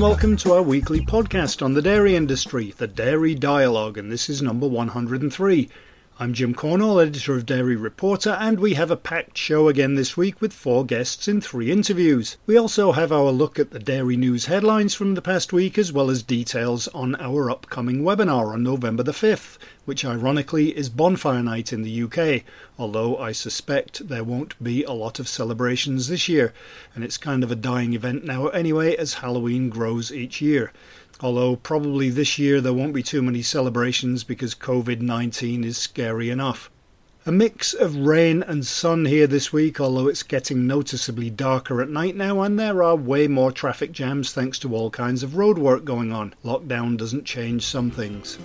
welcome to our weekly podcast on the dairy industry, the Dairy Dialogue, and this is number 103. I'm Jim Cornell, editor of Dairy Reporter, and we have a packed show again this week with four guests in three interviews. We also have our look at the dairy news headlines from the past week, as well as details on our upcoming webinar on November the 5th, which ironically is Bonfire Night in the UK, although I suspect there won't be a lot of celebrations this year, and it's kind of a dying event now anyway as Halloween grows each year although probably this year there won't be too many celebrations because COVID 19 is scary enough. A mix of rain and sun here this week, although it's getting noticeably darker at night now, and there are way more traffic jams thanks to all kinds of roadwork going on. Lockdown doesn't change some things.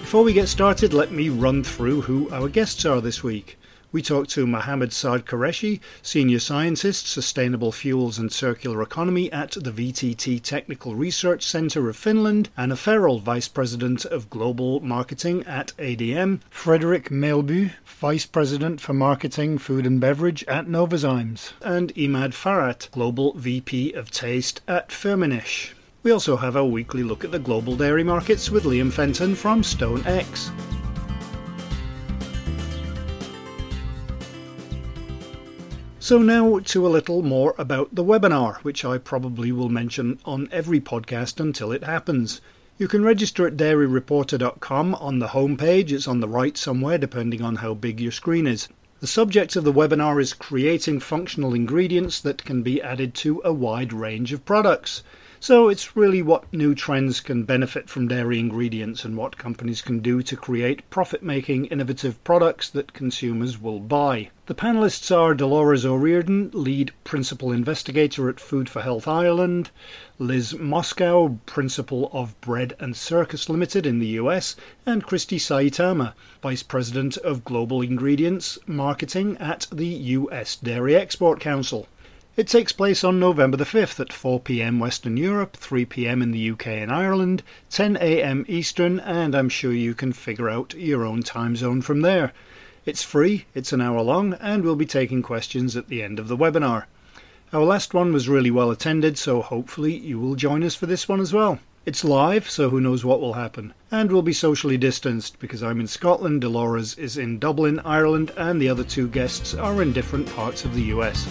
Before we get started, let me run through who our guests are this week. We talked to Mohammed Saad Qureshi, Senior Scientist, Sustainable Fuels and Circular Economy at the VTT Technical Research Centre of Finland, Anna Farrell, Vice President of Global Marketing at ADM, Frederick Meilbu, Vice President for Marketing, Food and Beverage at Novozymes, and Imad Farhat, Global VP of Taste at Firmenich. We also have our weekly look at the global dairy markets with Liam Fenton from StoneX. So, now to a little more about the webinar, which I probably will mention on every podcast until it happens. You can register at dairyreporter.com on the homepage, it's on the right somewhere, depending on how big your screen is. The subject of the webinar is creating functional ingredients that can be added to a wide range of products. So it's really what new trends can benefit from dairy ingredients and what companies can do to create profit making, innovative products that consumers will buy. The panelists are Dolores O'Riordan, lead principal investigator at Food for Health Ireland, Liz Moskow, principal of Bread and Circus Limited in the US, and Kristi Saitama, vice president of global ingredients marketing at the US Dairy Export Council. It takes place on November the 5th at 4pm Western Europe, 3pm in the UK and Ireland, 10am Eastern, and I'm sure you can figure out your own time zone from there. It's free, it's an hour long, and we'll be taking questions at the end of the webinar. Our last one was really well attended, so hopefully you will join us for this one as well. It's live, so who knows what will happen. And we'll be socially distanced because I'm in Scotland, Dolores is in Dublin, Ireland, and the other two guests are in different parts of the US.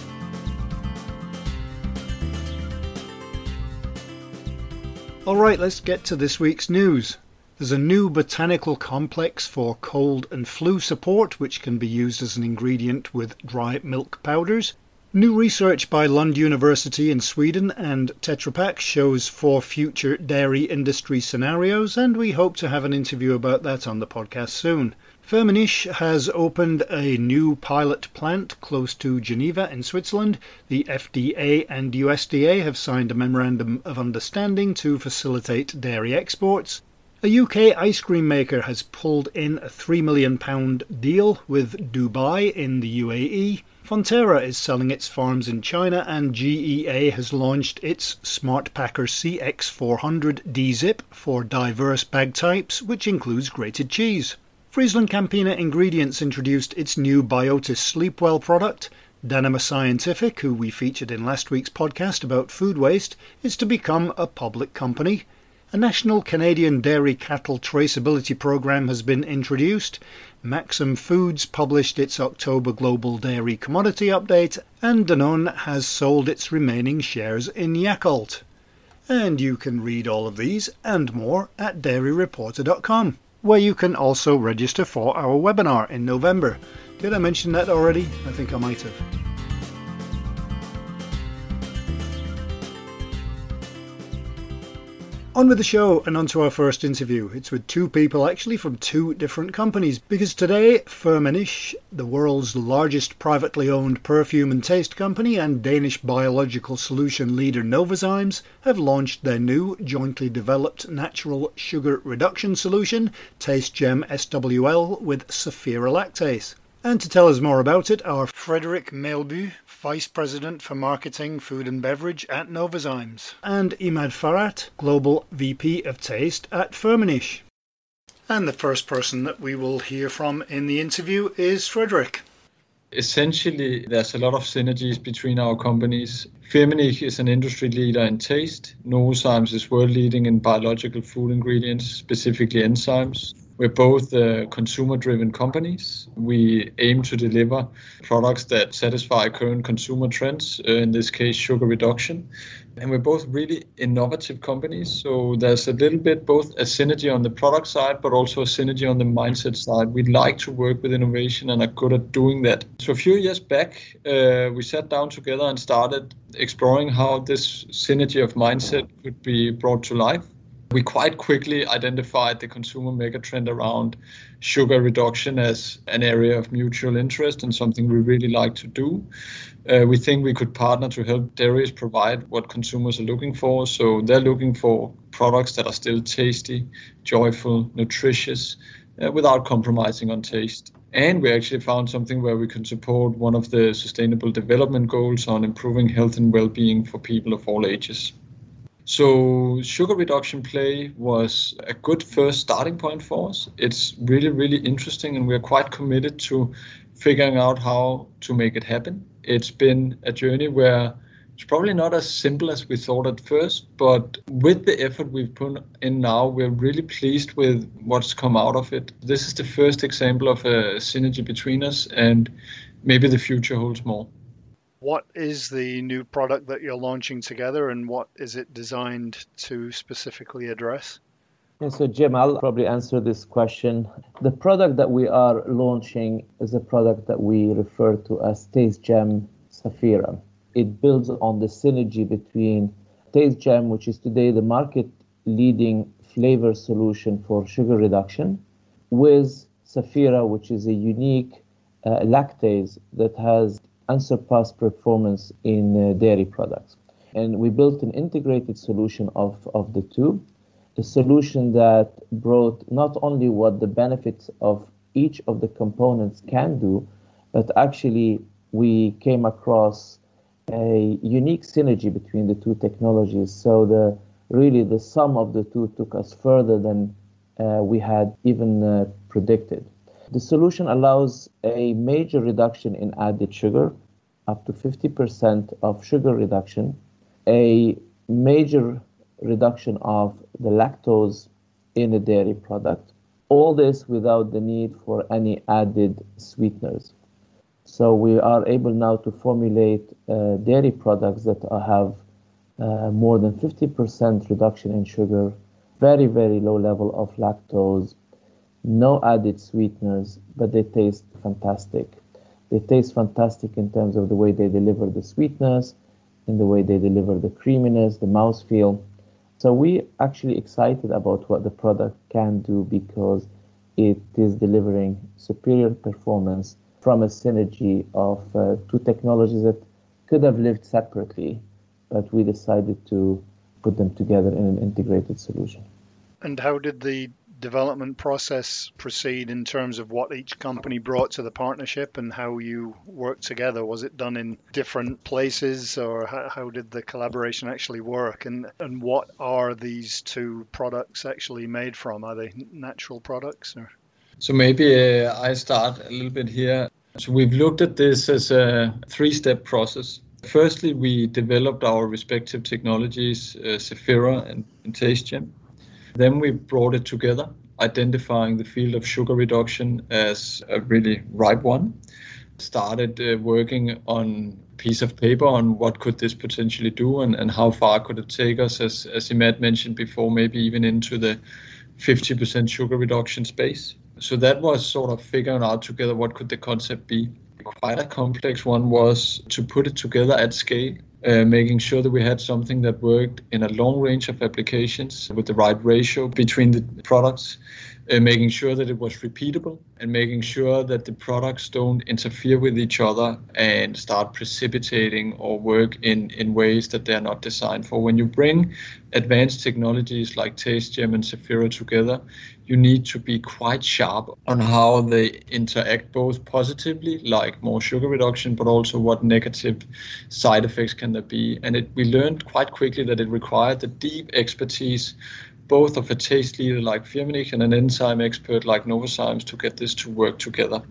Alright, let's get to this week's news. There's a new botanical complex for cold and flu support, which can be used as an ingredient with dry milk powders. New research by Lund University in Sweden and Tetra Pak shows for future dairy industry scenarios, and we hope to have an interview about that on the podcast soon. Firmenich has opened a new pilot plant close to Geneva in Switzerland. The FDA and USDA have signed a memorandum of understanding to facilitate dairy exports. A UK ice cream maker has pulled in a £3 million deal with Dubai in the UAE. Fonterra is selling its farms in China, and GEA has launched its Smart Packer CX400 DZip for diverse bag types, which includes grated cheese. Friesland Campina Ingredients introduced its new Biotis Sleepwell product. Danimer Scientific, who we featured in last week's podcast about food waste, is to become a public company. A national Canadian dairy cattle traceability program has been introduced. Maxum Foods published its October Global Dairy Commodity Update, and Danone has sold its remaining shares in Yakult. And you can read all of these and more at dairyreporter.com where you can also register for our webinar in November. Did I mention that already? I think I might have. On with the show and on to our first interview. It's with two people actually from two different companies because today Firmenich, the world's largest privately owned perfume and taste company, and Danish biological solution leader Novozymes have launched their new jointly developed natural sugar reduction solution, TasteGem SWL with Saphera lactase. And to tell us more about it are Frederic Meilbu, Vice President for Marketing, Food and Beverage at Novozymes, and Imad Farhat, Global VP of Taste at Firmenich. And the first person that we will hear from in the interview is Frederick. Essentially, there's a lot of synergies between our companies. Firmenich is an industry leader in taste. Novozymes is world leading in biological food ingredients, specifically enzymes. We're both uh, consumer driven companies. We aim to deliver products that satisfy current consumer trends, uh, in this case, sugar reduction. And we're both really innovative companies. So there's a little bit both a synergy on the product side, but also a synergy on the mindset side. We like to work with innovation and are good at doing that. So a few years back, uh, we sat down together and started exploring how this synergy of mindset could be brought to life we quite quickly identified the consumer megatrend around sugar reduction as an area of mutual interest and something we really like to do. Uh, we think we could partner to help dairies provide what consumers are looking for. So they're looking for products that are still tasty, joyful, nutritious, uh, without compromising on taste. And we actually found something where we can support one of the sustainable development goals on improving health and well being for people of all ages. So sugar reduction play was a good first starting point for us. It's really, really interesting, and we're quite committed to figuring out how to make it happen. It's been a journey where it's probably not as simple as we thought at first, but with the effort we've put in now, we're really pleased with what's come out of it. This is the first example of a synergy between us, and maybe the future holds more. What is the new product that you're launching together and what is it designed to specifically address? Yeah, so, Jim, I'll probably answer this question. The product that we are launching is a product that we refer to as Taste Gem Saphera. It builds on the synergy between Taste Gem, which is today the market leading flavor solution for sugar reduction, with Saphera, which is a unique uh, lactase that has unsurpassed performance in uh, dairy products. And we built an integrated solution of, of the two, a solution that brought not only what the benefits of each of the components can do, but actually we came across a unique synergy between the two technologies. So the really the sum of the two took us further than uh, we had even uh, predicted. The solution allows a major reduction in added sugar, up to 50% of sugar reduction, a major reduction of the lactose in a dairy product. All this without the need for any added sweeteners. So we are able now to formulate uh, dairy products that have uh, more than 50% reduction in sugar, very, very low level of lactose, no added sweeteners, but they taste fantastic. They taste fantastic in terms of the way they deliver the sweetness, in the way they deliver the creaminess, the mouthfeel. So we actually excited about what the product can do because it is delivering superior performance from a synergy of uh, two technologies that could have lived separately, but we decided to put them together in an integrated solution. And how did the development process proceed in terms of what each company brought to the partnership and how you worked together? Was it done in different places or how, how did the collaboration actually work? And, and what are these two products actually made from? Are they natural products? Or? So maybe uh, I start a little bit here. So we've looked at this as a three step process. Firstly, we developed our respective technologies, uh, Saphera and, and TasteGem. Then we brought it together, identifying the field of sugar reduction as a really ripe one. Started uh, working on piece of paper on what could this potentially do and, and how far could it take us, as, as Imad mentioned before, maybe even into the 50% sugar reduction space. So that was sort of figuring out together what could the concept be. Quite a complex one was to put it together at scale uh, making sure that we had something that worked in a long range of applications with the right ratio between the products, uh, making sure that it was repeatable, and making sure that the products don't interfere with each other and start precipitating or work in, in ways that they're not designed for. When you bring advanced technologies like TasteGem and Saphera together, you need to be quite sharp on how they interact both positively, like more sugar reduction, but also what negative side effects can there be. And it, we learned quite quickly that it required the deep expertise both of a taste leader like Firmenich and an enzyme expert like Novozymes to get this to work together.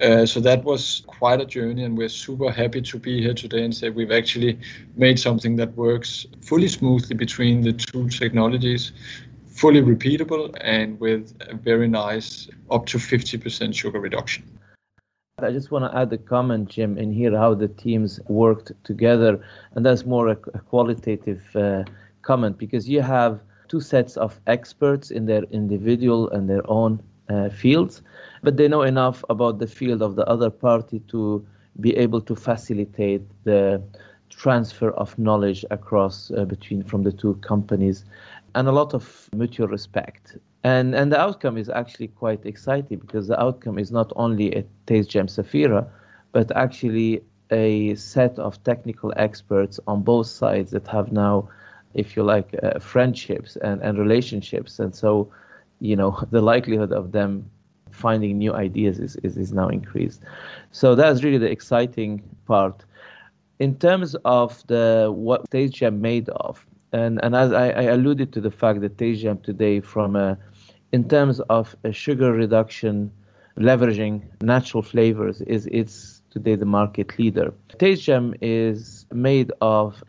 Uh, so that was quite a journey, and we're super happy to be here today and say we've actually made something that works fully smoothly between the two technologies, fully repeatable, and with a very nice up to 50% sugar reduction. I just want to add a comment, Jim, in here how the teams worked together, and that's more a, qualitative uh, comment because you have two sets of experts in their individual and their own uh, fields, but they know enough about the field of the other party to be able to facilitate the transfer of knowledge across uh, between from the two companies and a lot of mutual respect and and the outcome is actually quite exciting because the outcome is not only a taste gem Saphera, but actually a set of technical experts on both sides that have now, if you like, uh, friendships and, and relationships. And so, you know, the likelihood of them finding new ideas is, is, is now increased. So that's really the exciting part. In terms of the what Taste Gem made of, and, and as I, I alluded to the fact that Taste today, from a in terms of sugar reduction, leveraging natural flavors, is it's today the market leader. Taste is made of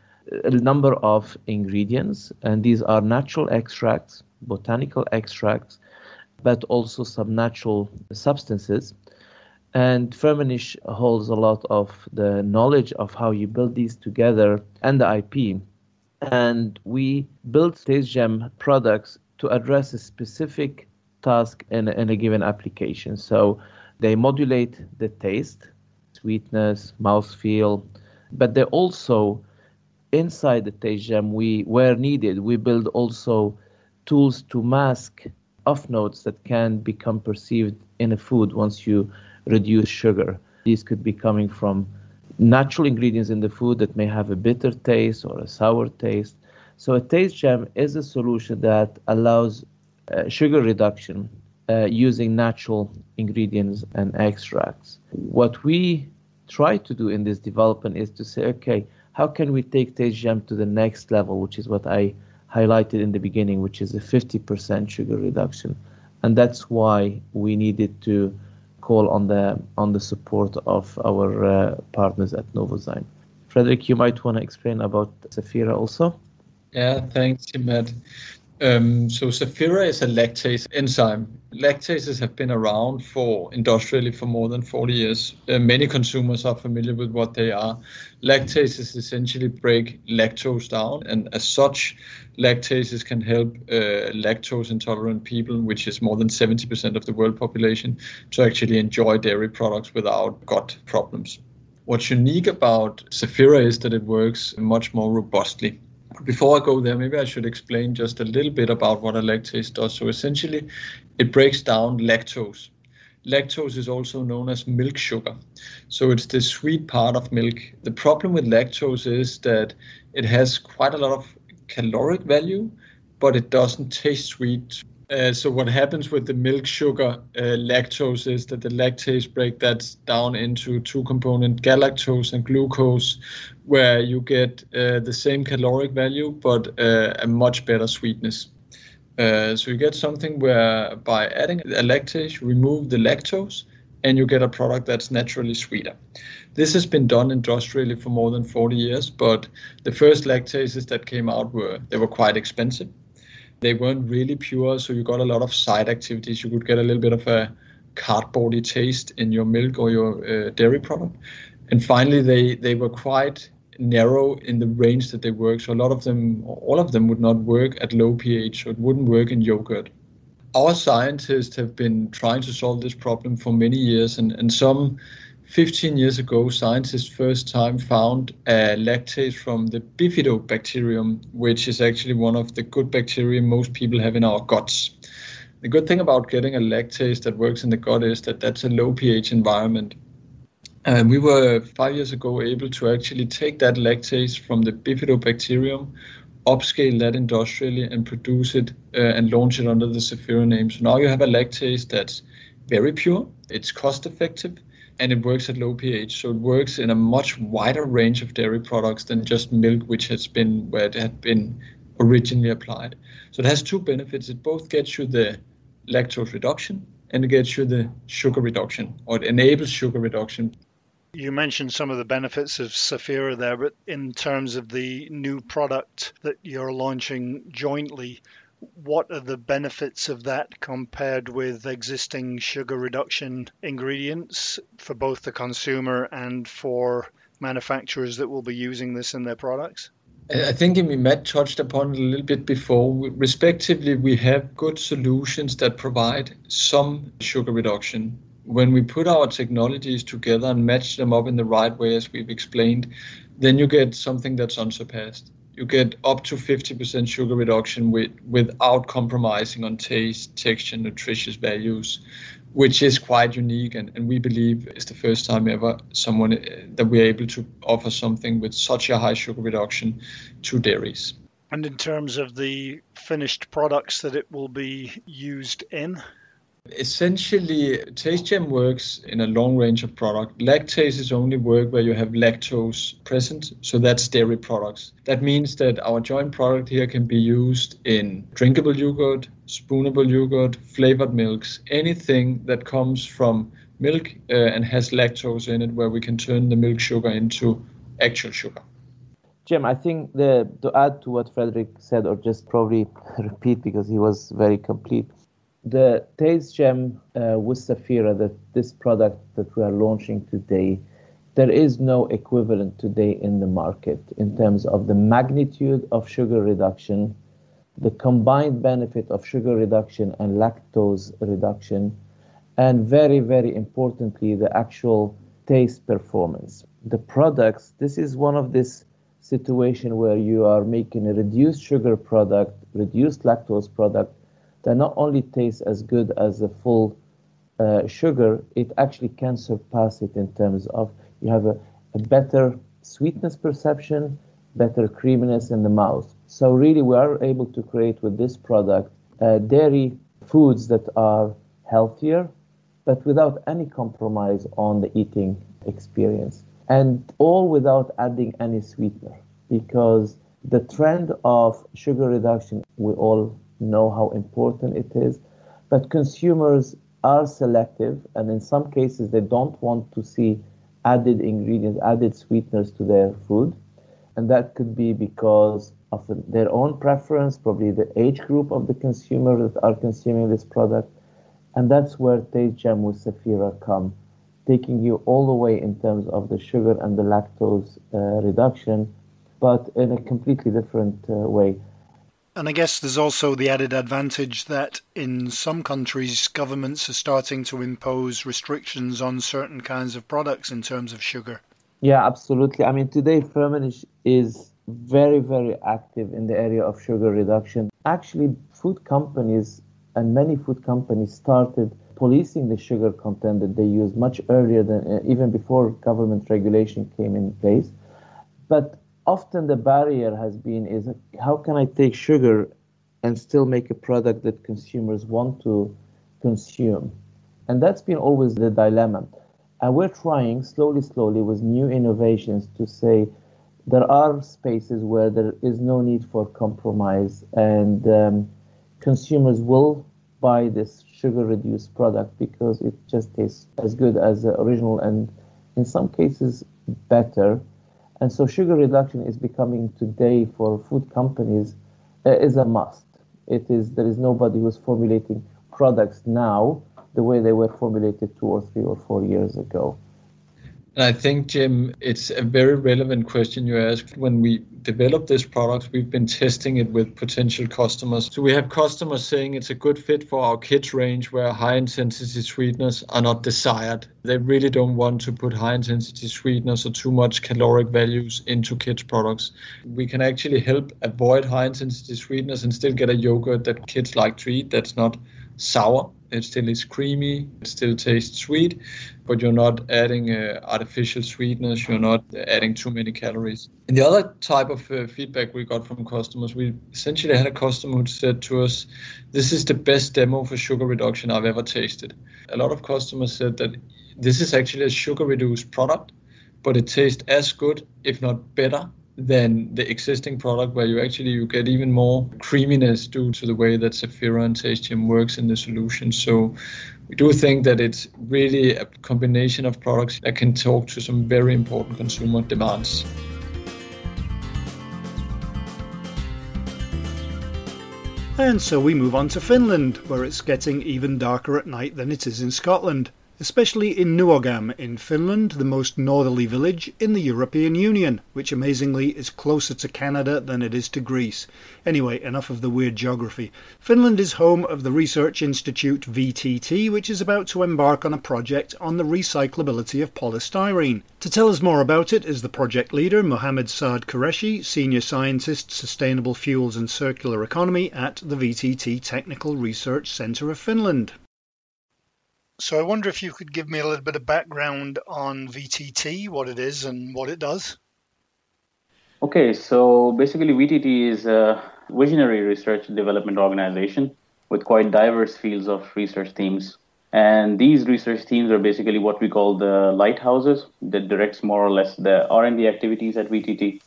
a number of ingredients, and these are natural extracts, botanical extracts, but also some natural substances. And Firmenich holds a lot of the knowledge of how you build these together and the IP. And we built Taste Gem products to address a specific task in, in a given application. So they modulate the taste, sweetness, mouthfeel, but they also inside the taste gem we where needed we build also tools to mask off notes that can become perceived in a food once you reduce sugar. These could be coming from natural ingredients in the food that may have a bitter taste or a sour taste. So a taste gem is a solution that allows uh, sugar reduction uh, using natural ingredients and extracts. What we try to do in this development is to say, okay, how can we take Taste Gem to the next level, which is what I highlighted in the beginning, which is a 50% sugar reduction. And that's why we needed to call on the on the support of our uh, partners at Novozymes. Frederick, you might want to explain about Saphera also. Yeah, thanks, Matt. Um, so Saphera is a lactase enzyme. Lactases have been around for industrially for more than 40 years. Uh, many consumers are familiar with what they are. Lactases essentially break lactose down, and as such, lactases can help uh, lactose intolerant people, which is more than 70% of the world population, to actually enjoy dairy products without gut problems. What's unique about Saphera is that it works much more robustly before I go there, maybe I should explain just a little bit about what a lactase does. So essentially, it breaks down lactose. Lactose is also known as milk sugar. So it's the sweet part of milk. The problem with lactose is that it has quite a lot of caloric value, but it doesn't taste sweet uh, so what happens with the milk sugar uh, lactose is that the lactase break that down into two component galactose and glucose where you get uh, the same caloric value but uh, a much better sweetness. Uh, so you get something where by adding a lactase remove the lactose and you get a product that's naturally sweeter. This has been done industrially for more than 40 years but the first lactases that came out were they were quite expensive they weren't really pure, so you got a lot of side activities. You could get a little bit of a cardboardy taste in your milk or your uh, dairy product. And finally, they they were quite narrow in the range that they work. So a lot of them, all of them, would not work at low pH, so it wouldn't work in yogurt. Our scientists have been trying to solve this problem for many years, and, and some 15 years ago, scientists first time found a lactase from the bifidobacterium, which is actually one of the good bacteria most people have in our guts. The good thing about getting a lactase that works in the gut is that that's a low pH environment. And we were five years ago able to actually take that lactase from the bifidobacterium, upscale that industrially, and produce it uh, and launch it under the Saphera name. So now you have a lactase that's very pure, it's cost effective, and it works at low pH. So it works in a much wider range of dairy products than just milk, which has been where it had been originally applied. So it has two benefits. It both gets you the lactose reduction and it gets you the sugar reduction, or it enables sugar reduction. You mentioned some of the benefits of Saphera there, but in terms of the new product that you're launching jointly, what are the benefits of that compared with existing sugar reduction ingredients for both the consumer and for manufacturers that will be using this in their products? I think Matt touched upon it a little bit before. Respectively, we have good solutions that provide some sugar reduction. When we put our technologies together and match them up in the right way, as we've explained, then you get something that's unsurpassed you get up to 50% sugar reduction with, without compromising on taste, texture, nutritious values, which is quite unique. And, and we believe it's the first time ever someone uh, that we're able to offer something with such a high sugar reduction to dairies. And in terms of the finished products that it will be used in? Essentially, TasteGem works in a long range of products. Lactases only work where you have lactose present, so that's dairy products. That means that our joint product here can be used in drinkable yogurt, spoonable yogurt, flavored milks, anything that comes from milk uh, and has lactose in it, where we can turn the milk sugar into actual sugar. Jim, I think the, to add to what Frederick said, or just probably repeat because he was very complete, the Taste Gem uh, with Saphera, that this product that we are launching today, there is no equivalent today in the market in terms of the magnitude of sugar reduction, the combined benefit of sugar reduction and lactose reduction, and very, very importantly, the actual taste performance. The products, this is one of this situation where you are making a reduced sugar product, reduced lactose product that not only tastes as good as the full uh, sugar, it actually can surpass it in terms of you have a, a better sweetness perception, better creaminess in the mouth. So really, we are able to create with this product uh, dairy foods that are healthier, but without any compromise on the eating experience, and all without adding any sweetener, because the trend of sugar reduction we all know how important it is. But consumers are selective, and in some cases, they don't want to see added ingredients, added sweeteners to their food. And that could be because of their own preference, probably the age group of the consumer that are consuming this product. And that's where Taste Gem with Saphera come, taking you all the way in terms of the sugar and the lactose uh, reduction, but in a completely different uh, way. And I guess there's also the added advantage that in some countries, governments are starting to impose restrictions on certain kinds of products in terms of sugar. Yeah, absolutely. I mean, today, Firmenich is very, very active in the area of sugar reduction. Actually, food companies and many food companies started policing the sugar content that they use much earlier than uh, even before government regulation came in place. But often the barrier has been is how can I take sugar and still make a product that consumers want to consume? And that's been always the dilemma. And we're trying slowly, slowly with new innovations to say there are spaces where there is no need for compromise and um, consumers will buy this sugar reduced product because it just tastes as good as the original and in some cases better and so sugar reduction is becoming today for food companies uh, is a must. It is there is nobody who's formulating products now the way they were formulated two or three or four years ago. And I think, Jim, it's a very relevant question you asked. When we developed this product, we've been testing it with potential customers. So we have customers saying it's a good fit for our kids range where high intensity sweeteners are not desired. They really don't want to put high intensity sweeteners or too much caloric values into kids products. We can actually help avoid high intensity sweeteners and still get a yogurt that kids like to eat that's not sour. It still is creamy. It still tastes sweet, but you're not adding uh, artificial sweetness. You're not adding too many calories. And the other type of uh, feedback we got from customers, we essentially had a customer who said to us, "This is the best demo for sugar reduction I've ever tasted." A lot of customers said that this is actually a sugar reduced product, but it tastes as good, if not better, than the existing product where you actually you get even more creaminess due to the way that Saphera and TasteGem works in the solution. So we do think that it's really a combination of products that can talk to some very important consumer demands. And so we move on to Finland, where it's getting even darker at night than it is in Scotland especially in Nuorgam in Finland, the most northerly village in the European Union, which amazingly is closer to Canada than it is to Greece. Anyway, enough of the weird geography. Finland is home of the research institute VTT, which is about to embark on a project on the recyclability of polystyrene. To tell us more about it is the project leader, Mohamed Saad Qureshi, Senior Scientist, Sustainable Fuels and Circular Economy at the VTT Technical Research Centre of Finland. So I wonder if you could give me a little bit of background on VTT, what it is and what it does. Okay, so basically VTT is a visionary research development organization with quite diverse fields of research themes. And these research teams are basically what we call the lighthouses that directs more or less the R&D activities at VTT.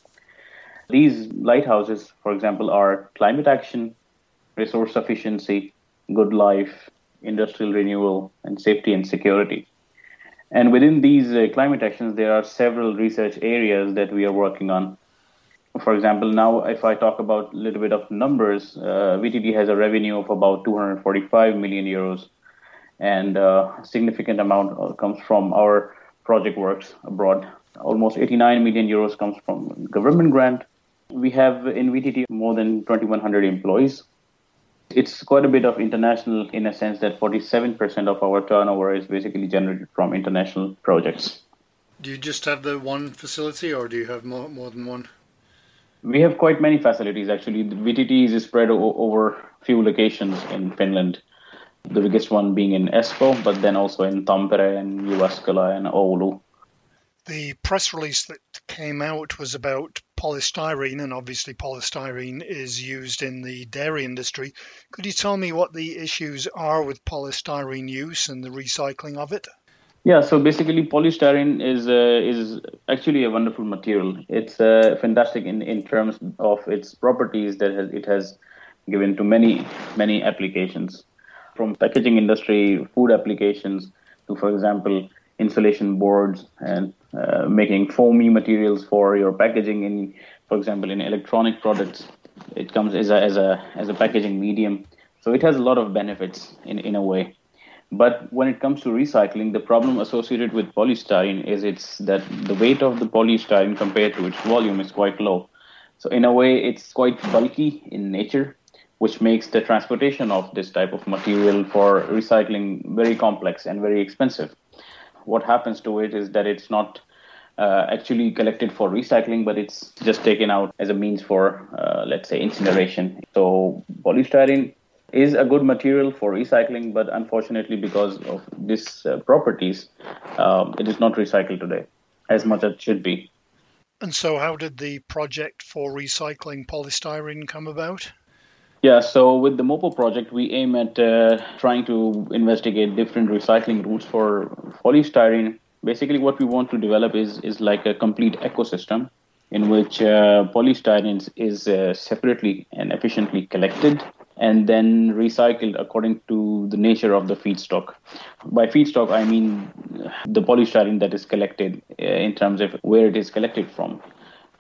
These lighthouses, for example, are climate action, resource efficiency, good life, industrial renewal, and safety and security. And within these uh, climate actions, there are several research areas that we are working on. For example, now if I talk about a little bit of numbers, uh, VTT has a revenue of about 245 million euros, and uh, a significant amount uh, comes from our project works abroad. Almost 89 million euros comes from government grant. We have in VTT more than 2,100 employees, it's quite a bit of international in a sense that 47% of our turnover is basically generated from international projects. Do you just have the one facility or do you have more, more than one? We have quite many facilities actually. The VTT is spread o- over few locations in Finland. The biggest one being in Espoo, but then also in Tampere and Jyväskylä and Oulu. The press release that came out was about polystyrene, and obviously polystyrene is used in the dairy industry. Could you tell me what the issues are with polystyrene use and the recycling of it? Yeah, so basically, polystyrene is uh, is actually a wonderful material. It's uh, fantastic in, in terms of its properties that it has given to many many applications, from packaging industry, food applications, to for example insulation boards and uh, making foamy materials for your packaging in for example in electronic products. It comes as a as a as a packaging medium. So it has a lot of benefits in in a way. But when it comes to recycling the problem associated with polystyrene is it's that the weight of the polystyrene compared to its volume is quite low. So in a way it's quite bulky in nature which makes the transportation of this type of material for recycling very complex and very expensive what happens to it is that it's not uh, actually collected for recycling, but it's just taken out as a means for, uh, let's say, incineration. So polystyrene is a good material for recycling, but unfortunately, because of these uh, properties, um, it is not recycled today as much as it should be. And so, how did the project for recycling polystyrene come about? Yeah, so with the MOPO project, we aim at uh, trying to investigate different recycling routes for polystyrene. Basically, what we want to develop is is like a complete ecosystem in which uh, polystyrene is uh, separately and efficiently collected and then recycled according to the nature of the feedstock. By feedstock, I mean the polystyrene that is collected uh, in terms of where it is collected from.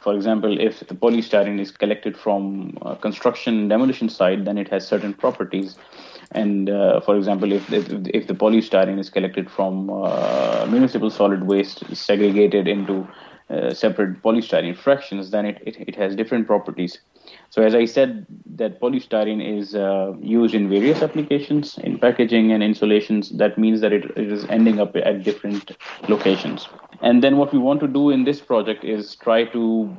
For example, if the polystyrene is collected from a construction demolition site, then it has certain properties. And uh, for example, if, if, if the polystyrene is collected from uh, municipal solid waste segregated into uh, separate polystyrene fractions, then it, it, it has different properties. So as I said, that polystyrene is uh, used in various applications in packaging and insulations. That means that it, it is ending up at different locations. And then what we want to do in this project is try to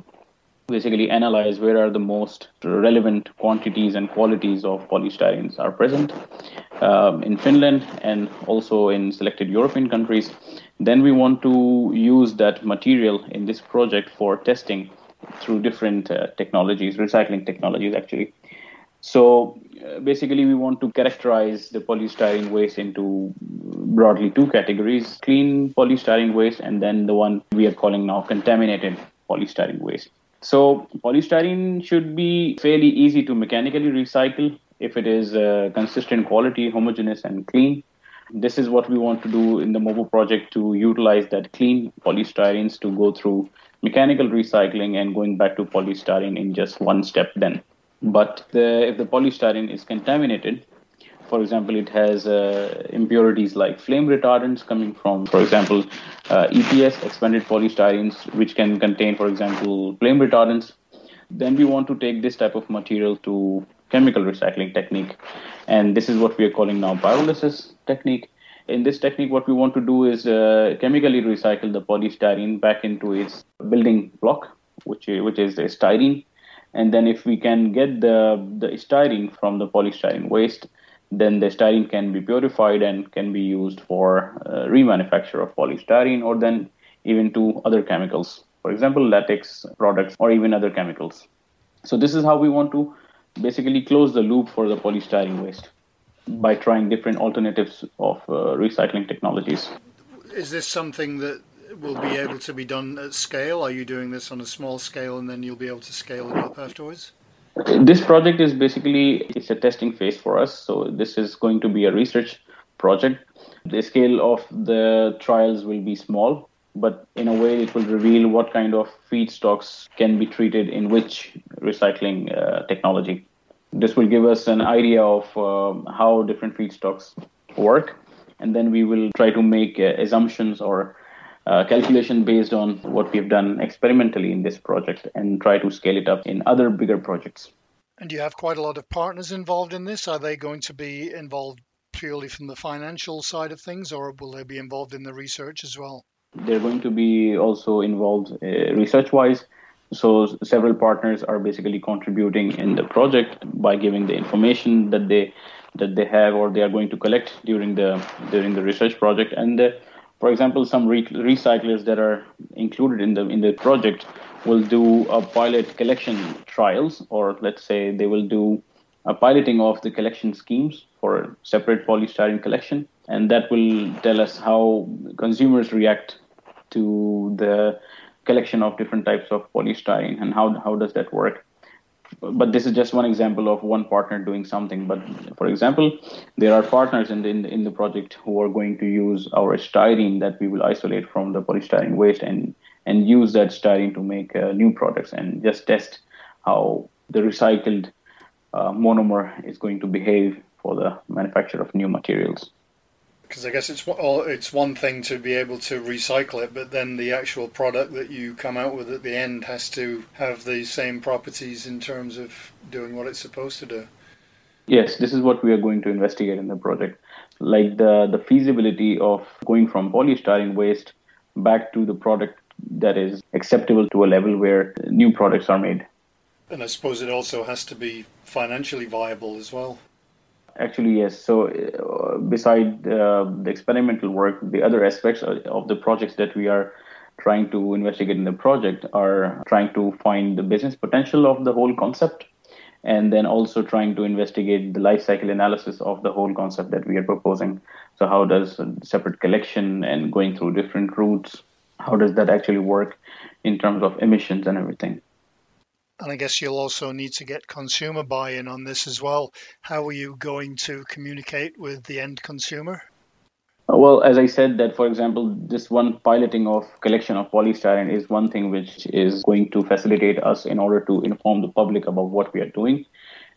basically analyze where are the most relevant quantities and qualities of polystyrenes are present um, in Finland and also in selected European countries. Then we want to use that material in this project for testing through different uh, technologies, recycling technologies actually. So uh, basically, we want to characterize the polystyrene waste into broadly two categories clean polystyrene waste, and then the one we are calling now contaminated polystyrene waste. So polystyrene should be fairly easy to mechanically recycle if it is uh, consistent quality, homogeneous, and clean. This is what we want to do in the MOPO project to utilize that clean polystyrenes to go through mechanical recycling and going back to polystyrene in just one step then. But the, if the polystyrene is contaminated, for example, it has uh, impurities like flame retardants coming from, for example, uh, EPS, expanded polystyrenes, which can contain, for example, flame retardants. Then we want to take this type of material to chemical recycling technique. And this is what we are calling now pyrolysis technique. In this technique, what we want to do is uh, chemically recycle the polystyrene back into its building block, which, which is styrene. And then if we can get the, the styrene from the polystyrene waste, then the styrene can be purified and can be used for uh, remanufacture of polystyrene or then even to other chemicals, for example, latex products or even other chemicals. So this is how we want to basically close the loop for the polystyrene waste by trying different alternatives of uh, recycling technologies. Is this something that will be able to be done at scale? Are you doing this on a small scale and then you'll be able to scale it up afterwards? This project is basically it's a testing phase for us. So this is going to be a research project. The scale of the trials will be small, but in a way it will reveal what kind of feedstocks can be treated in which recycling uh, technology. This will give us an idea of uh, how different feedstocks work, and then we will try to make uh, assumptions or uh, calculation based on what we've done experimentally in this project and try to scale it up in other bigger projects. And you have quite a lot of partners involved in this. Are they going to be involved purely from the financial side of things, or will they be involved in the research as well? They're going to be also involved uh, research wise. So several partners are basically contributing in the project by giving the information that they that they have or they are going to collect during the during the research project and. Uh, for example, some re- recyclers that are included in the in the project will do a pilot collection trials, or let's say they will do a piloting of the collection schemes for separate polystyrene collection, and that will tell us how consumers react to the collection of different types of polystyrene and how how does that work but this is just one example of one partner doing something. But for example, there are partners in the, in in the project who are going to use our styrene that we will isolate from the polystyrene waste and and use that styrene to make uh, new products and just test how the recycled uh, monomer is going to behave for the manufacture of new materials because I guess it's it's one thing to be able to recycle it, but then the actual product that you come out with at the end has to have the same properties in terms of doing what it's supposed to do. Yes, this is what we are going to investigate in the project, like the the feasibility of going from polystyrene waste back to the product that is acceptable to a level where new products are made. And I suppose it also has to be financially viable as well. Actually, yes. So, uh, beside uh, the experimental work, the other aspects of the projects that we are trying to investigate in the project are trying to find the business potential of the whole concept and then also trying to investigate the life cycle analysis of the whole concept that we are proposing. So, how does separate collection and going through different routes, how does that actually work in terms of emissions and everything? And I guess you'll also need to get consumer buy in on this as well. How are you going to communicate with the end consumer? Well, as I said, that for example, this one piloting of collection of polystyrene is one thing which is going to facilitate us in order to inform the public about what we are doing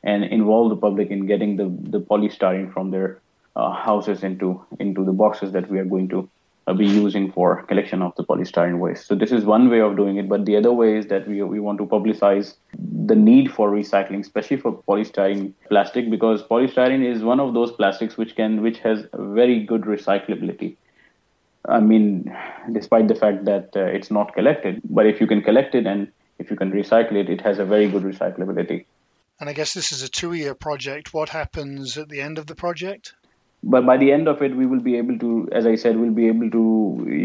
and involve the public in getting the, the polystyrene from their uh, houses into into the boxes that we are going to be using for collection of the polystyrene waste. So this is one way of doing it, but the other way is that we, we want to publicize the need for recycling, especially for polystyrene plastic, because polystyrene is one of those plastics which can which has very good recyclability. I mean, despite the fact that uh, it's not collected, but if you can collect it and if you can recycle it, it has a very good recyclability. And I guess this is a two-year project. What happens at the end of the project? But by the end of it we will be able to as i said we'll be able to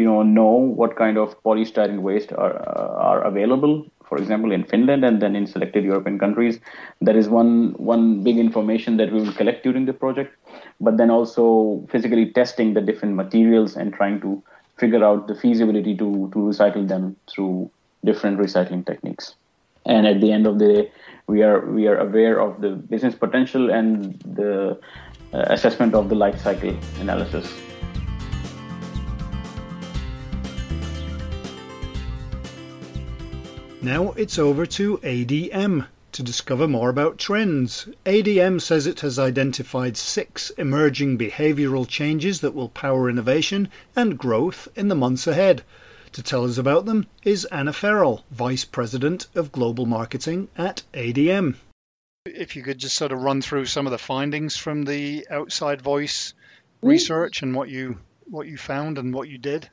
you know know what kind of polystyrene waste are uh, are available for example in finland and then in selected european countries. That is one one big information that we will collect during the project but then also physically testing the different materials and trying to figure out the feasibility to to recycle them through different recycling techniques. And at the end of the day, we are we are aware of the business potential and the Uh, assessment of the life cycle analysis. Now it's over to ADM to discover more about trends. ADM says it has identified six emerging behavioural changes that will power innovation and growth in the months ahead. To tell us about them is Ana Ferrell, Vice President of Global Marketing at ADM. If you could just sort of run through some of the findings from the outside voice mm. research and what you what you found and what you did.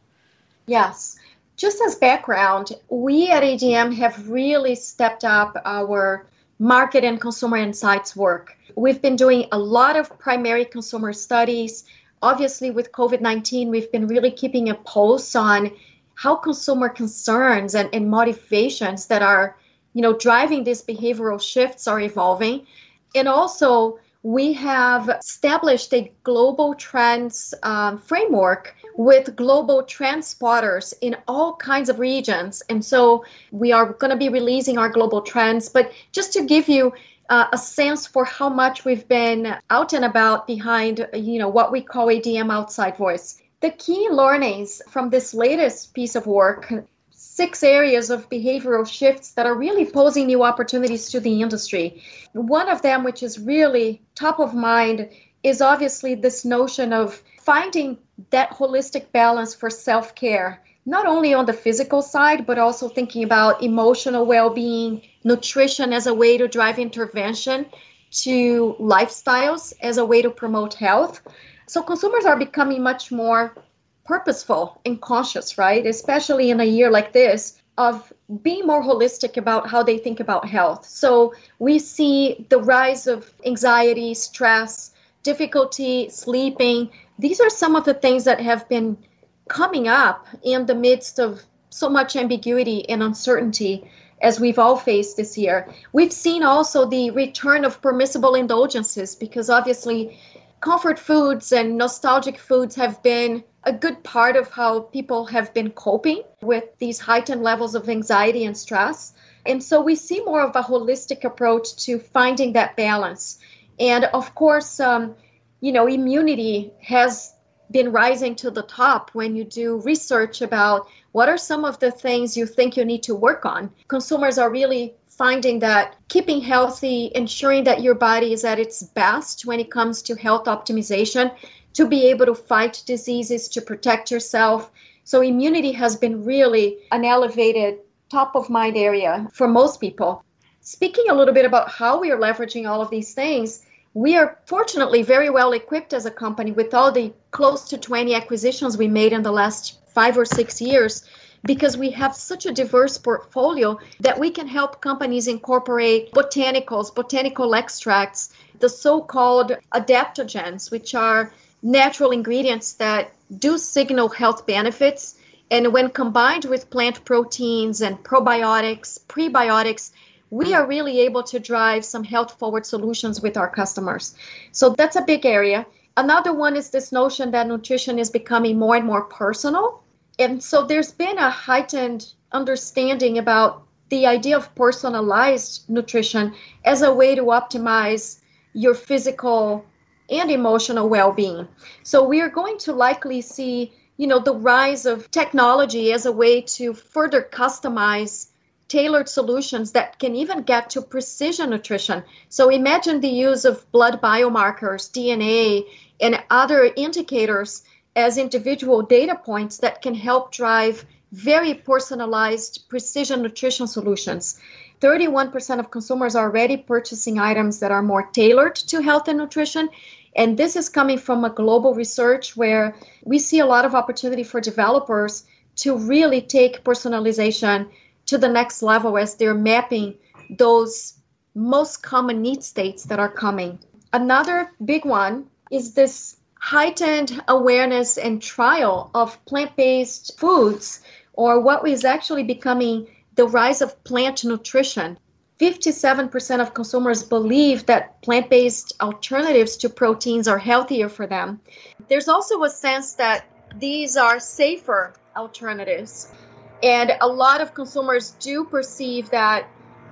Yes. Just as background, we at ADM have really stepped up our market and consumer insights work. We've been doing a lot of primary consumer studies. Obviously, with COVID 19, we've been really keeping a pulse on how consumer concerns and, and motivations that are you know driving these behavioral shifts are evolving. And also we have established a global trends um, framework with global trend spotters in all kinds of regions. And so we are going to be releasing our global trends. But just to give you uh, a sense for how much we've been out and about behind you know what we call adm outside voice. The key learnings from this latest piece of work six areas of behavioral shifts that are really posing new opportunities to the industry. One of them, which is really top of mind, is obviously this notion of finding that holistic balance for self care, not only on the physical side, but also thinking about emotional well being, nutrition as a way to drive intervention, to lifestyles as a way to promote health. So consumers are becoming much more purposeful and conscious, right? Especially in a year like this of being more holistic about how they think about health. So we see the rise of anxiety, stress, difficulty sleeping. These are some of the things that have been coming up in the midst of so much ambiguity and uncertainty as we've all faced this year. We've seen also the return of permissible indulgences because obviously comfort foods and nostalgic foods have been a good part of how people have been coping with these heightened levels of anxiety and stress. And so we see more of a holistic approach to finding that balance. And of course, um, you know, immunity has been rising to the top when you do research about what are some of the things you think you need to work on. Consumers are really finding that keeping healthy, ensuring that your body is at its best when it comes to health optimization, to be able to fight diseases, to protect yourself. So, immunity has been really an elevated top of mind area for most people. Speaking a little bit about how we are leveraging all of these things, we are fortunately very well equipped as a company with all the close to 20 acquisitions we made in the last five or six years because we have such a diverse portfolio that we can help companies incorporate botanicals, botanical extracts, the so called adaptogens, which are natural ingredients that do signal health benefits. And when combined with plant proteins and probiotics, prebiotics, we are really able to drive some health forward solutions with our customers. So that's a big area. Another one is this notion that nutrition is becoming more and more personal and so there's been a heightened understanding about the idea of personalized nutrition as a way to optimize your physical and emotional well-being. So we are going to likely see, you know, the rise of technology as a way to further customize tailored solutions that can even get to precision nutrition. So imagine the use of blood biomarkers, DNA, and other indicators as individual data points that can help drive very personalized precision nutrition solutions. 31% of consumers are already purchasing items that are more tailored to health and nutrition. And this is coming from a global research where we see a lot of opportunity for developers to really take personalization to the next level as they're mapping those most common need states that are coming. Another big one is this heightened awareness and trial of plant based foods, or what is actually becoming the rise of plant nutrition. 57% of consumers believe that plant based alternatives to proteins are healthier for them. There's also a sense that these are safer alternatives. And a lot of consumers do perceive that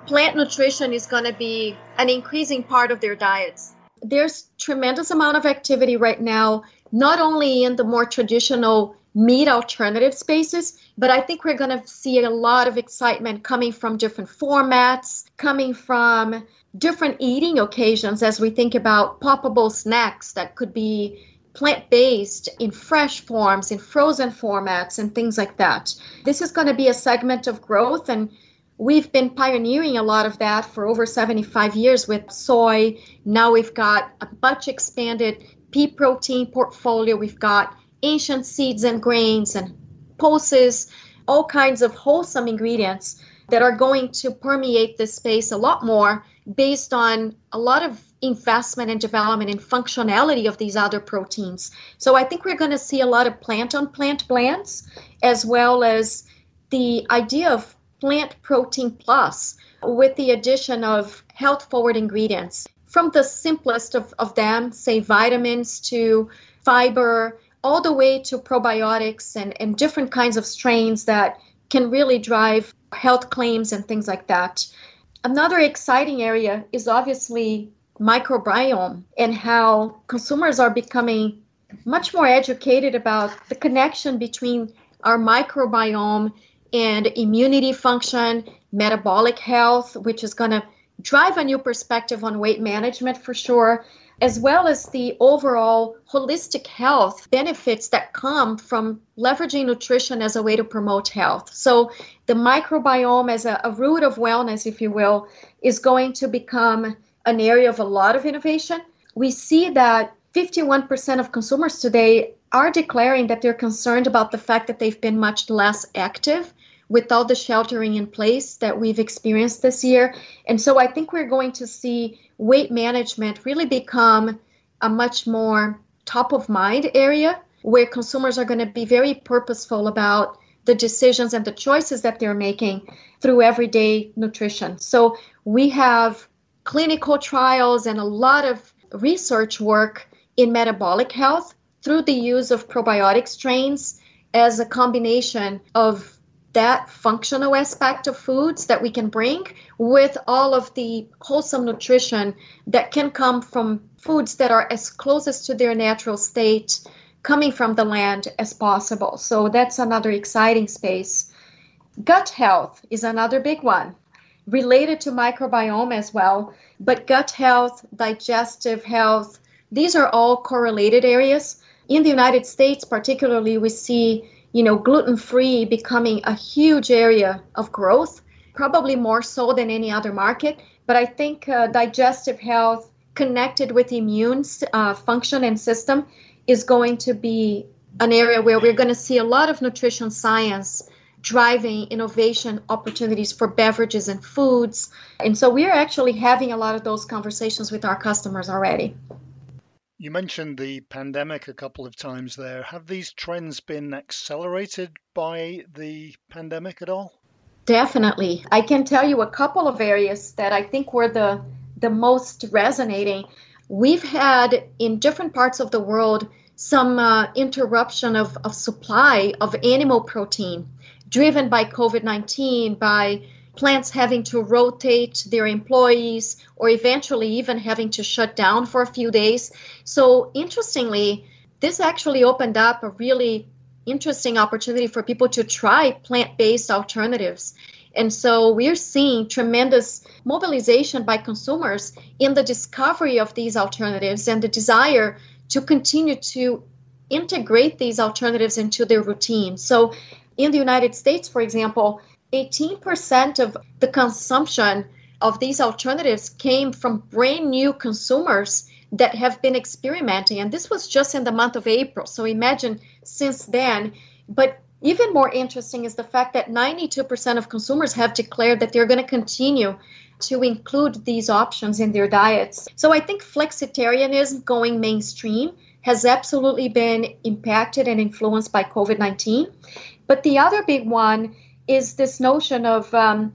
plant nutrition is going to be an increasing part of their diets. There's tremendous amount of activity right now, not only in the more traditional meat alternative spaces, but I think we're going to see a lot of excitement coming from different formats, coming from different eating occasions as we think about poppable snacks that could be plant based in fresh forms, in frozen formats, and things like that. This is going to be a segment of growth, and we've been pioneering a lot of that for over 75 years with soy. Now we've got a much expanded pea protein portfolio. We've got ancient seeds and grains and pulses, all kinds of wholesome ingredients that are going to permeate this space a lot more based on a lot of investment and development and functionality of these other proteins. So I think we're going to see a lot of plant on plant blends as well as the idea of plant protein plus with the addition of health forward ingredients from the simplest of, of them, say vitamins to fiber, all the way to probiotics and, and different kinds of strains that can really drive health claims and things like that. Another exciting area is obviously microbiome and how consumers are becoming much more educated about the connection between our microbiome and immunity function, metabolic health, which is going to drive a new perspective on weight management for sure, as well as the overall holistic health benefits that come from leveraging nutrition as a way to promote health. So, the microbiome as a, a root of wellness, if you will, is going to become an area of a lot of innovation. We see that 51% of consumers today are declaring that they're concerned about the fact that they've been much less active with all the sheltering in place that we've experienced this year. And so I think we're going to see weight management really become a much more top of mind area where consumers are going to be very purposeful about the decisions and the choices that they're making through everyday nutrition. So we have clinical trials and a lot of research work in metabolic health through the use of probiotic strains as a combination of that functional aspect of foods that we can bring with all of the wholesome nutrition that can come from foods that are as closest to their natural state coming from the land as possible. So that's another exciting space. Gut health is another big one related to microbiome as well, but gut health, digestive health, these are all correlated areas. In the United States, particularly, we see you know, gluten free becoming a huge area of growth, probably more so than any other market. But I think uh, digestive health connected with immune uh, function and system is going to be an area where we're going to see a lot of nutrition science driving innovation opportunities for beverages and foods. And so we're actually having a lot of those conversations with our customers already. You mentioned the pandemic a couple of times there. Have these trends been accelerated by the pandemic at all? Definitely. I can tell you a couple of areas that I think were the the most resonating. We've had in different parts of the world some uh, interruption of, of supply of animal protein driven by COVID 19, by plants having to rotate their employees or eventually even having to shut down for a few days. So, interestingly, this actually opened up a really interesting opportunity for people to try plant based alternatives. And so we're seeing tremendous mobilization by consumers in the discovery of these alternatives and the desire to continue to integrate these alternatives into their routine. So in the United States, for example, 18% of the consumption of these alternatives came from brand new consumers that have been experimenting. And this was just in the month of April. So imagine since then. But even more interesting is the fact that 92% of consumers have declared that they're going to continue to include these options in their diets. So I think flexitarianism going mainstream has absolutely been impacted and influenced by COVID 19. But the other big one is this notion of um,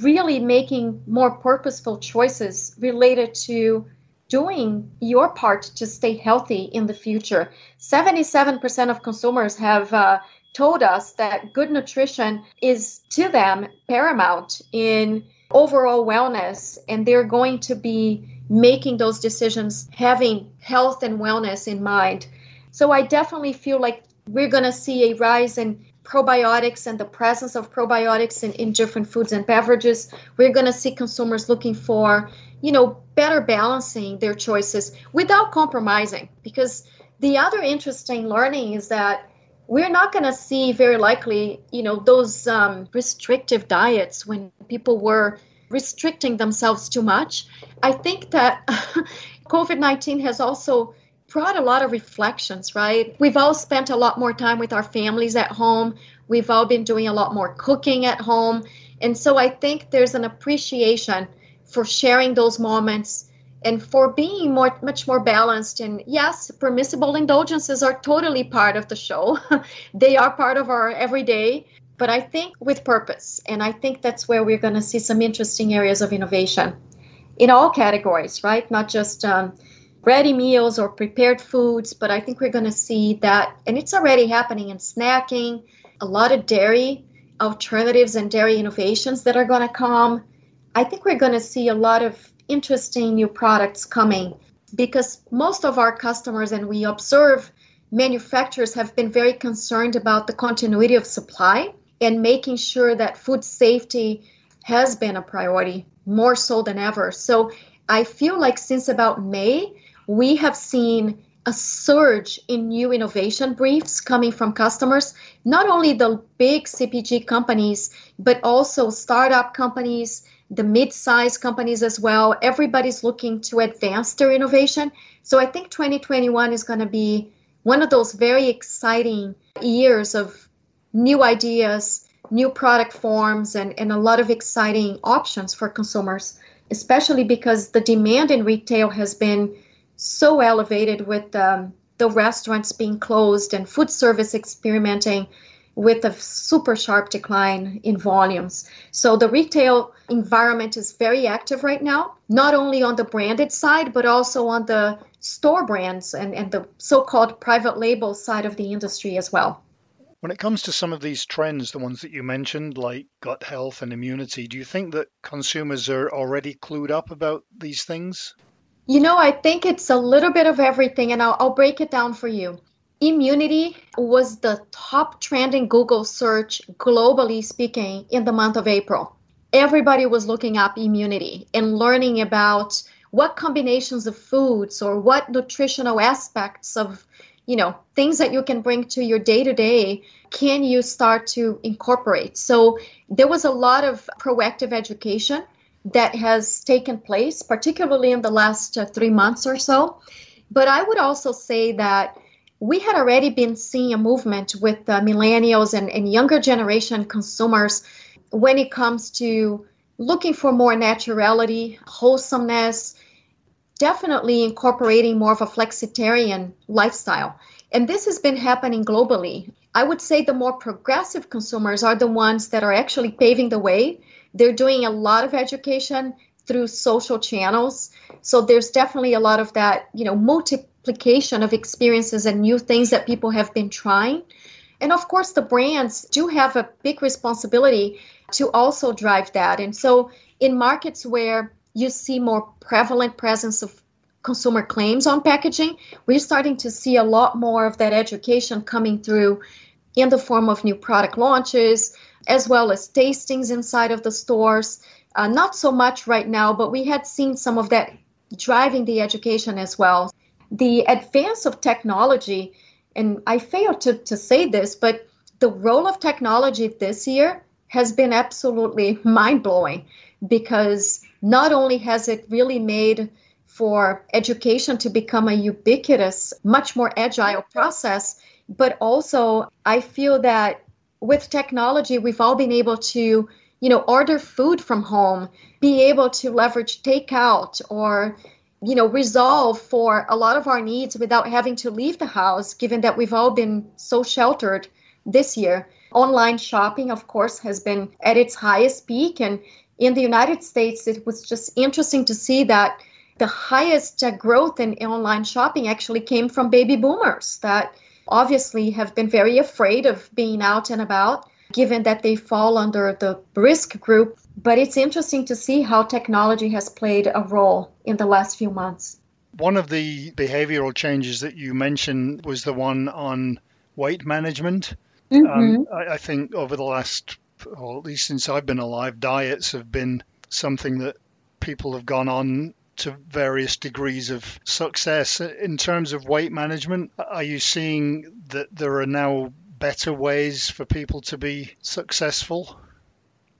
really making more purposeful choices related to doing your part to stay healthy in the future. 77% of consumers have uh, told us that good nutrition is to them paramount in overall wellness and they're going to be making those decisions having health and wellness in mind. So I definitely feel like we're going to see a rise in probiotics and the presence of probiotics in, in different foods and beverages. We're going to see consumers looking for, you know, better balancing their choices without compromising. Because the other interesting learning is that we're not going to see very likely, you know, those um, restrictive diets when people were restricting themselves too much. I think that COVID 19 has also brought a lot of reflections, right? We've all spent a lot more time with our families at home. We've all been doing a lot more cooking at home. And so I think there's an appreciation for sharing those moments and for being more much more balanced and yes permissible indulgences are totally part of the show they are part of our everyday but i think with purpose and i think that's where we're going to see some interesting areas of innovation in all categories right not just um, ready meals or prepared foods, but I think we're going to see that, and it's already happening in snacking, a lot of dairy alternatives and dairy innovations that are going to come. I think we're going to see a lot of interesting new products coming because most of our customers and we observe manufacturers have been very concerned about the continuity of supply and making sure that food safety has been a priority more so than ever. So I feel like since about May, we have seen a surge in new innovation briefs coming from customers, not only the big CPG companies, but also startup companies, the mid sized companies as well. Everybody's looking to advance their innovation. So I think 2021 is going to be one of those very exciting years of new ideas, new product forms, and, and a lot of exciting options for consumers, especially because the demand in retail has been so elevated with um, the restaurants being closed and food service experimenting with a super sharp decline in volumes. So the retail environment is very active right now, not only on the branded side, but also on the store brands and, and the so called private label side of the industry as well. When it comes to some of these trends, the ones that you mentioned, like gut health and immunity, do you think that consumers are already clued up about these things? You know, I think it's a little bit of everything, and I'll, I'll break it down for you. Immunity was the top trending Google search, globally speaking, in the month of April. Everybody was looking up immunity and learning about what combinations of foods or what nutritional aspects of you know things that you can bring to your day to day can you start to incorporate so there was a lot of proactive education that has taken place, particularly in the last uh, three months or so. But I would also say that we had already been seeing a movement with uh, millennials and, and younger generation consumers when it comes to looking for more naturality, wholesomeness, definitely incorporating more of a flexitarian lifestyle. And this has been happening globally. I would say the more progressive consumers are the ones that are actually paving the way they're doing a lot of education through social channels. So there's definitely a lot of that, you know, multiplication of experiences and new things that people have been trying. And of course, the brands do have a big responsibility to also drive that. And so, in markets where you see more prevalent presence of consumer claims on packaging, we're starting to see a lot more of that education coming through in the form of new product launches, as well as tastings inside of the stores. Uh, not so much right now, but we had seen some of that driving the education as well. The advance of technology, and I failed to, to say this, but the role of technology this year has been absolutely mind blowing because not only has it really made for education to become a ubiquitous, much more agile process, but also I feel that with technology, we've all been able to, you know, order food from home, be able to leverage takeout or, you know, resolve for a lot of our needs without having to leave the house, given that we've all been so sheltered this year. Online shopping, of course, has been at its highest peak. And in the United States, it was just interesting to see that the highest uh, growth in online shopping actually came from baby boomers that obviously have been very afraid of being out and about, given that they fall under the risk group But it's interesting to see how technology has played a role in the last few months. One of the behavioral changes that you mentioned was the one on weight management. Um, mm-hmm. Um, I, I, think over the last, or at least since I've been alive, diets have been something that people have gone on to various degrees of success. In terms of weight management, are you seeing that there are now better ways for people to be successful?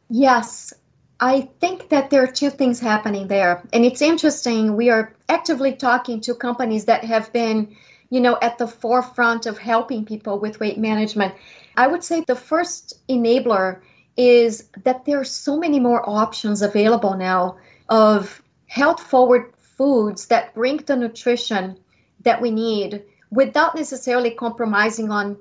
Yes, I think that there are two things happening there. And it's interesting. We are actively talking to companies that have been, you know, at the forefront of helping people with weight management. I would say the first enabler is that there are so many more options available now of health forward foods that bring the nutrition that we need without necessarily compromising on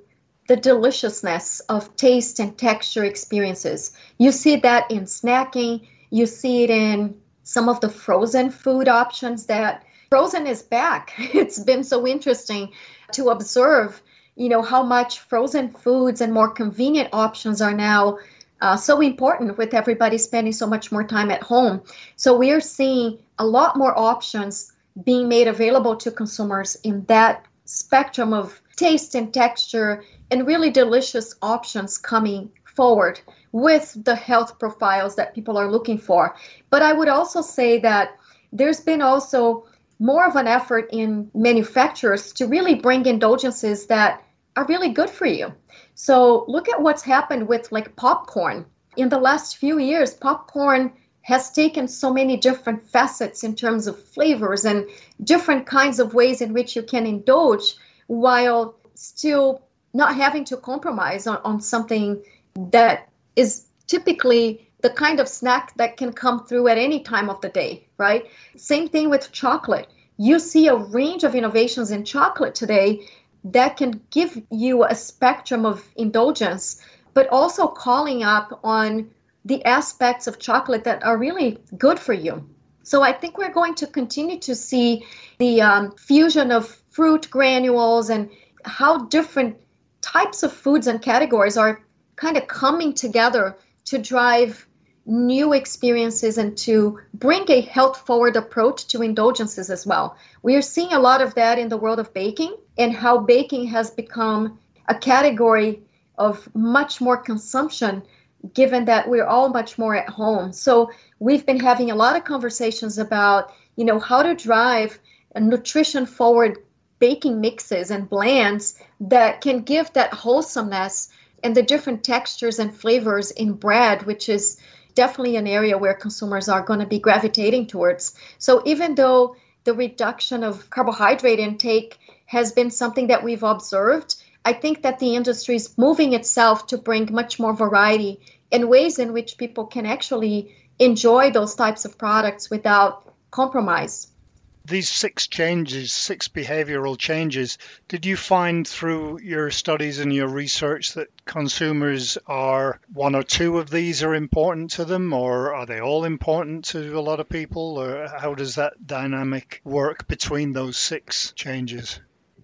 the deliciousness of taste and texture experiences. You see that in snacking, you see it in some of the frozen food options that frozen is back. It's been so interesting to observe, you know, how much frozen foods and more convenient options are now uh, so important with everybody spending so much more time at home. So we are seeing a lot more options being made available to consumers in that spectrum of taste and texture and really delicious options coming forward with the health profiles that people are looking for. But I would also say that there's been also more of an effort in manufacturers to really bring indulgences that are really good for you. So look at what's happened with like popcorn. In the last few years, popcorn has taken so many different facets in terms of flavors and different kinds of ways in which you can indulge while still not having to compromise on, on something that is typically the kind of snack that can come through at any time of the day, right? Same thing with chocolate. You see a range of innovations in chocolate today that can give you a spectrum of indulgence, but also calling up on the aspects of chocolate that are really good for you. So I think we're going to continue to see the um, fusion of fruit granules and how different types of foods and categories are kind of coming together to drive new experiences and to bring a health forward approach to indulgences as well. We are seeing a lot of that in the world of baking and how baking has become a category of much more consumption given that we're all much more at home. So we've been having a lot of conversations about, you know, how to drive nutrition forward baking mixes and blends that can give that wholesomeness and the different textures and flavors in bread, which is definitely an area where consumers are going to be gravitating towards. So even though the reduction of carbohydrate intake has been something that we've observed, I think that the industry is moving itself to bring much more variety and ways in which people can actually enjoy those types of products without compromise these six changes, six behavioral changes, did you find through your studies and your research that consumers are one or two of these are important to them, or are they all important to a lot of people, or how does that dynamic work between those six changes?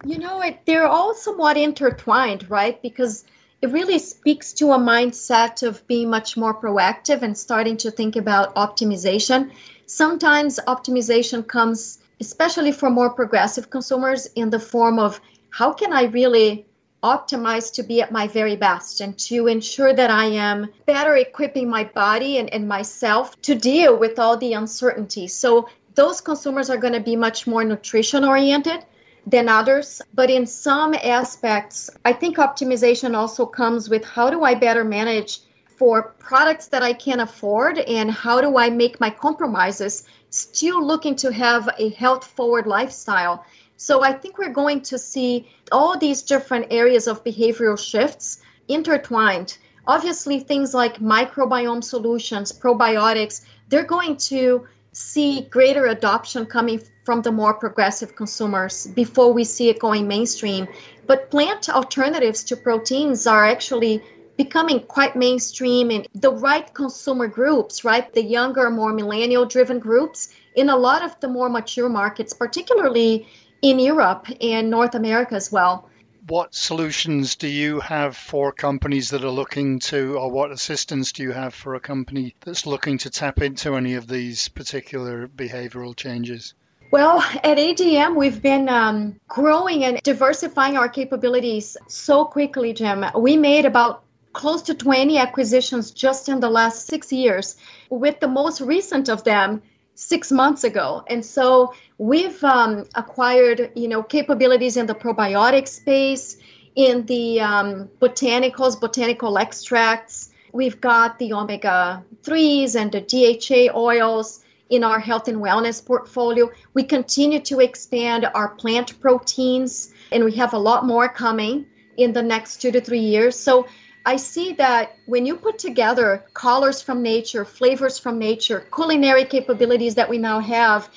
You know, it, they're all somewhat intertwined, right? Because it really speaks to a mindset of being much more proactive and starting to think about optimization. Sometimes optimization comes especially for more progressive consumers, in the form of how can I really optimize to be at my very best and to ensure that I am better equipping my body and, and myself to deal with all the uncertainty. So those consumers are going to be much more nutrition oriented than others. But in some aspects, I think optimization also comes with how do I better manage for products that I can't afford and how do I make my compromises still looking to have a health forward lifestyle. So I think we're going to see all these different areas of behavioral shifts intertwined. Obviously, things like microbiome solutions, probiotics, they're going to see greater adoption coming from the more progressive consumers before we see it going mainstream. But plant alternatives to proteins are actually becoming quite mainstream in the right consumer groups, right? The younger, more millennial driven groups in a lot of the more mature markets, particularly in Europe and North America as well. what solutions do you have for companies that are looking to, or what assistance do you have for a company that's looking to tap into any of these particular behavioral changes? Well, at ADM, we've been um, growing and diversifying our capabilities so quickly, Jim. We made about close to 20 acquisitions just in the last six years, with the most recent of them six months ago. And so we've um, acquired, you know, capabilities in the probiotic space, in the um, botanicals, botanical extracts. We've got the omega 3s and the DHA oils in our health and wellness portfolio. We continue to expand our plant proteins, and we have a lot more coming in the next two to three years. So I see that when you put together colors from nature, flavors from nature, culinary capabilities that we now have,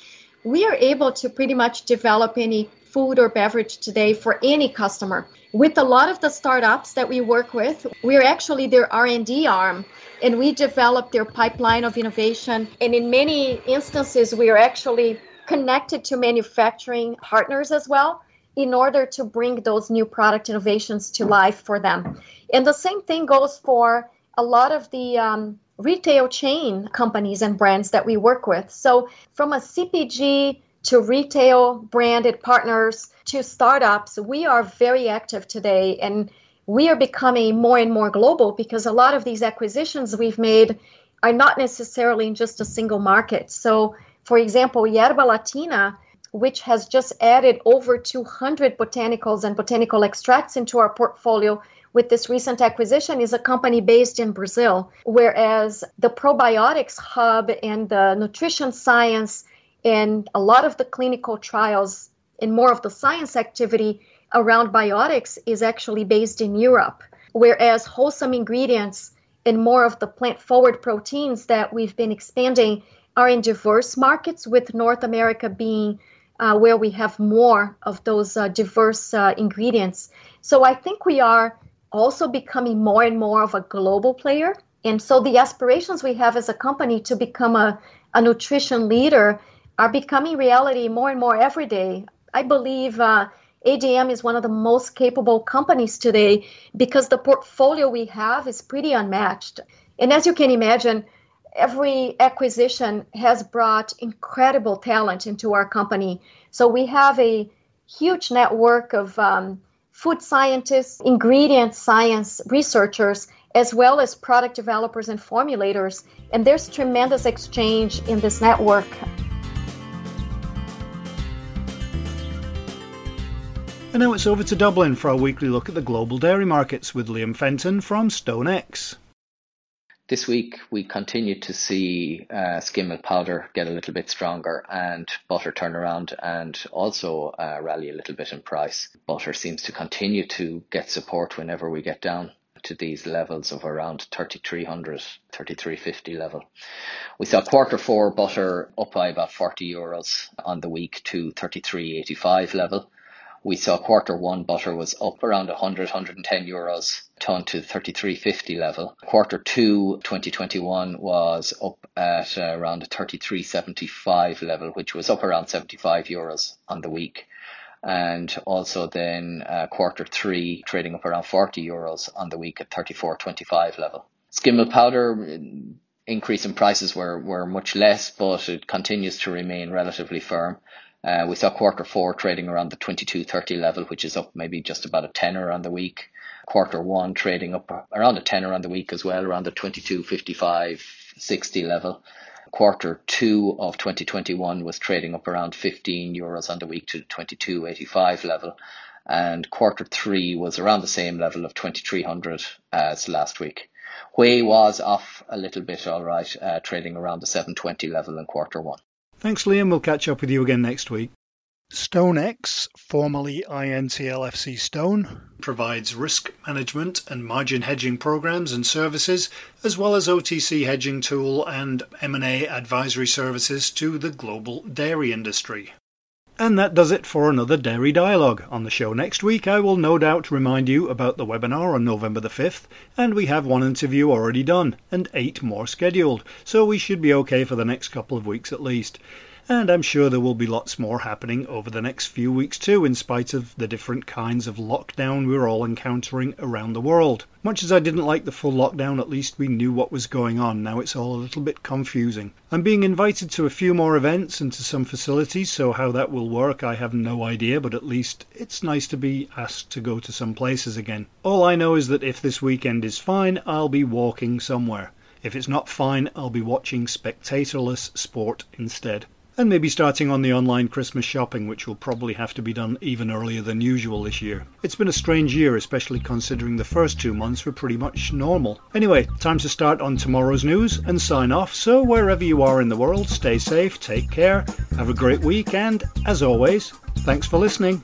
we are able to pretty much develop any food or beverage today for any customer. With a lot of the startups that we work with, we're actually their R&D arm and we develop their pipeline of innovation and in many instances we are actually connected to manufacturing partners as well in order to bring those new product innovations to life for them. And the same thing goes for a lot of the um, retail chain companies and brands that we work with. So, from a CPG to retail branded partners to startups, we are very active today and we are becoming more and more global because a lot of these acquisitions we've made are not necessarily in just a single market. So, for example, Yerbalatina which has just added over 200 botanicals and botanical extracts into our portfolio with this recent acquisition is a company based in Brazil, whereas the probiotics hub and the nutrition science and a lot of the clinical trials and more of the science activity around biotics is actually based in Europe, whereas wholesome ingredients and more of the plant forward proteins that we've been expanding are in diverse markets, with North America being uh, where we have more of those uh, diverse uh, ingredients. So I think we are also becoming more and more of a global player. And so the aspirations we have as a company to become a, a nutrition leader are becoming reality more and more every day. I believe uh, ADM is one of the most capable companies today because the portfolio we have is pretty unmatched. And as you can imagine, every acquisition has brought incredible talent into our company. So we have a huge network of um, food scientists, ingredient science researchers, as well as product developers and formulators. And there's tremendous exchange in this network. And now it's over to Dublin for our weekly look at the global dairy markets with Liam Fenton from StoneX. This week, we continue to see uh, skim milk powder get a little bit stronger and butter turn around and also uh, rally a little bit in price. Butter seems to continue to get support whenever we get down to these levels of around 3300, 3350 level. We saw quarter four butter up by about 40 euros on the week to 3385 level. We saw quarter one butter was up around 100, 110 euros ton to 33.50 level. Quarter two 2021 was up at uh, around 33.75 level, which was up around 75 euros on the week. And also then uh, quarter three trading up around 40 euros on the week at 34.25 level. Skim milk powder mm, increase in prices were, were much less, but it continues to remain relatively firm. Uh, we saw quarter four trading around the 22.30 level, which is up maybe just about a tenner on the week. Quarter one trading up around a 10 around the week as well, around the 22.55, 60 level. Quarter two of 2021 was trading up around 15 euros on the week to 22.85 level. And quarter three was around the same level of 2300 as last week. Whey was off a little bit, all right, uh, trading around the 720 level in quarter one. Thanks, Liam. We'll catch up with you again next week. StoneX, formerly INTL FCStone, provides risk management and margin hedging programs and services, as well as OTC hedging tool and M&A advisory services to the global dairy industry. And that does it for another Dairy Dialogue. On the show next week, I will no doubt remind you about the webinar on November the 5th, and we have one interview already done and eight more scheduled, so we should be okay for the next couple of weeks at least. And I'm sure there will be lots more happening over the next few weeks too, in spite of the different kinds of lockdown we're all encountering around the world. Much as I didn't like the full lockdown, at least we knew what was going on. Now it's all a little bit confusing. I'm being invited to a few more events and to some facilities, so how that will work I have no idea, but at least it's nice to be asked to go to some places again. All I know is that if this weekend is fine, I'll be walking somewhere. If it's not fine, I'll be watching spectatorless sport instead and maybe starting on the online Christmas shopping, which will probably have to be done even earlier than usual this year. It's been a strange year, especially considering the first two months were pretty much normal. Anyway, time to start on tomorrow's news and sign off. So, wherever you are in the world, stay safe, take care, have a great week, and as always, thanks for listening.